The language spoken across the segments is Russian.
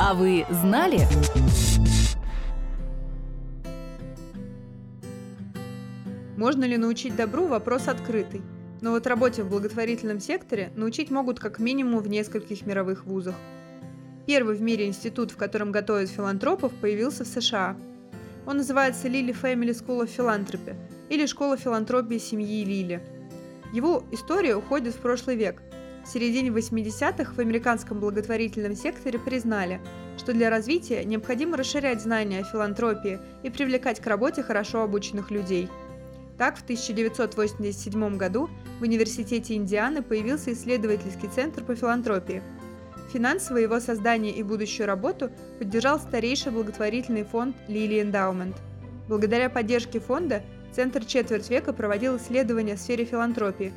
А вы знали? Можно ли научить добру – вопрос открытый. Но вот работе в благотворительном секторе научить могут как минимум в нескольких мировых вузах. Первый в мире институт, в котором готовят филантропов, появился в США. Он называется Lilly Family School of Philanthropy или Школа филантропии семьи Лили. Его история уходит в прошлый век. В середине 80-х в американском благотворительном секторе признали, что для развития необходимо расширять знания о филантропии и привлекать к работе хорошо обученных людей – так, в 1987 году в Университете Индианы появился исследовательский центр по филантропии. Финансово его создание и будущую работу поддержал старейший благотворительный фонд Лили Эндаумент. Благодаря поддержке фонда Центр четверть века проводил исследования в сфере филантропии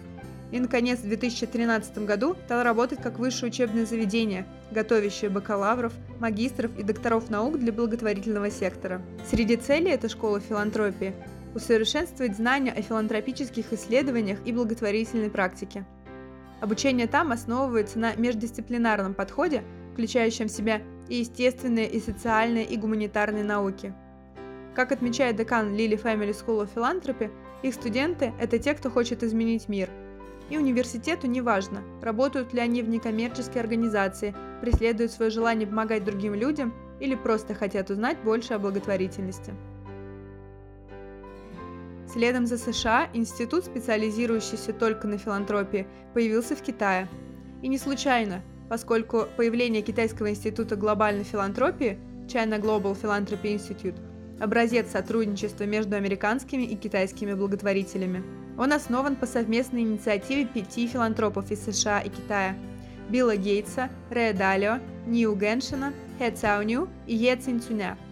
и, наконец, в 2013 году стал работать как высшее учебное заведение, готовящее бакалавров, магистров и докторов наук для благотворительного сектора. Среди целей этой школы филантропии усовершенствовать знания о филантропических исследованиях и благотворительной практике. Обучение там основывается на междисциплинарном подходе, включающем в себя и естественные, и социальные, и гуманитарные науки. Как отмечает декан Lily Family School of Philanthropy, их студенты – это те, кто хочет изменить мир. И университету не важно, работают ли они в некоммерческой организации, преследуют свое желание помогать другим людям или просто хотят узнать больше о благотворительности. Следом за США институт, специализирующийся только на филантропии, появился в Китае. И не случайно, поскольку появление Китайского института глобальной филантропии China Global Philanthropy Institute образец сотрудничества между американскими и китайскими благотворителями. Он основан по совместной инициативе пяти филантропов из США и Китая – Билла Гейтса, Рэя Далио, Ниу Геншина, Хэ Цао Ню и Е Цинцюня –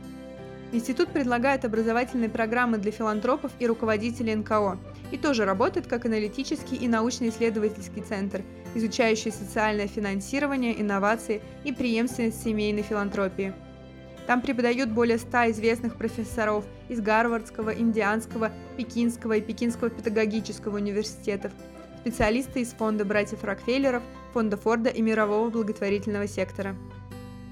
Институт предлагает образовательные программы для филантропов и руководителей НКО и тоже работает как аналитический и научно-исследовательский центр, изучающий социальное финансирование, инновации и преемственность семейной филантропии. Там преподают более 100 известных профессоров из Гарвардского, Индианского, Пекинского и Пекинского педагогического университетов, специалисты из фонда братьев Рокфеллеров, фонда Форда и мирового благотворительного сектора.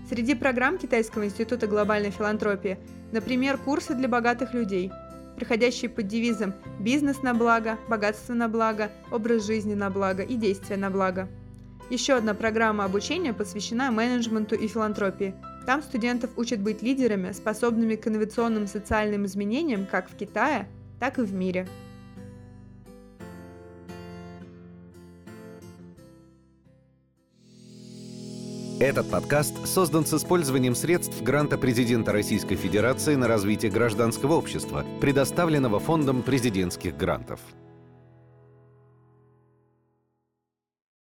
Среди программ Китайского института глобальной филантропии, например, курсы для богатых людей, проходящие под девизом «Бизнес на благо», «Богатство на благо», «Образ жизни на благо» и «Действия на благо». Еще одна программа обучения посвящена менеджменту и филантропии. Там студентов учат быть лидерами, способными к инновационным социальным изменениям как в Китае, так и в мире. Этот подкаст создан с использованием средств гранта президента Российской Федерации на развитие гражданского общества, предоставленного Фондом президентских грантов.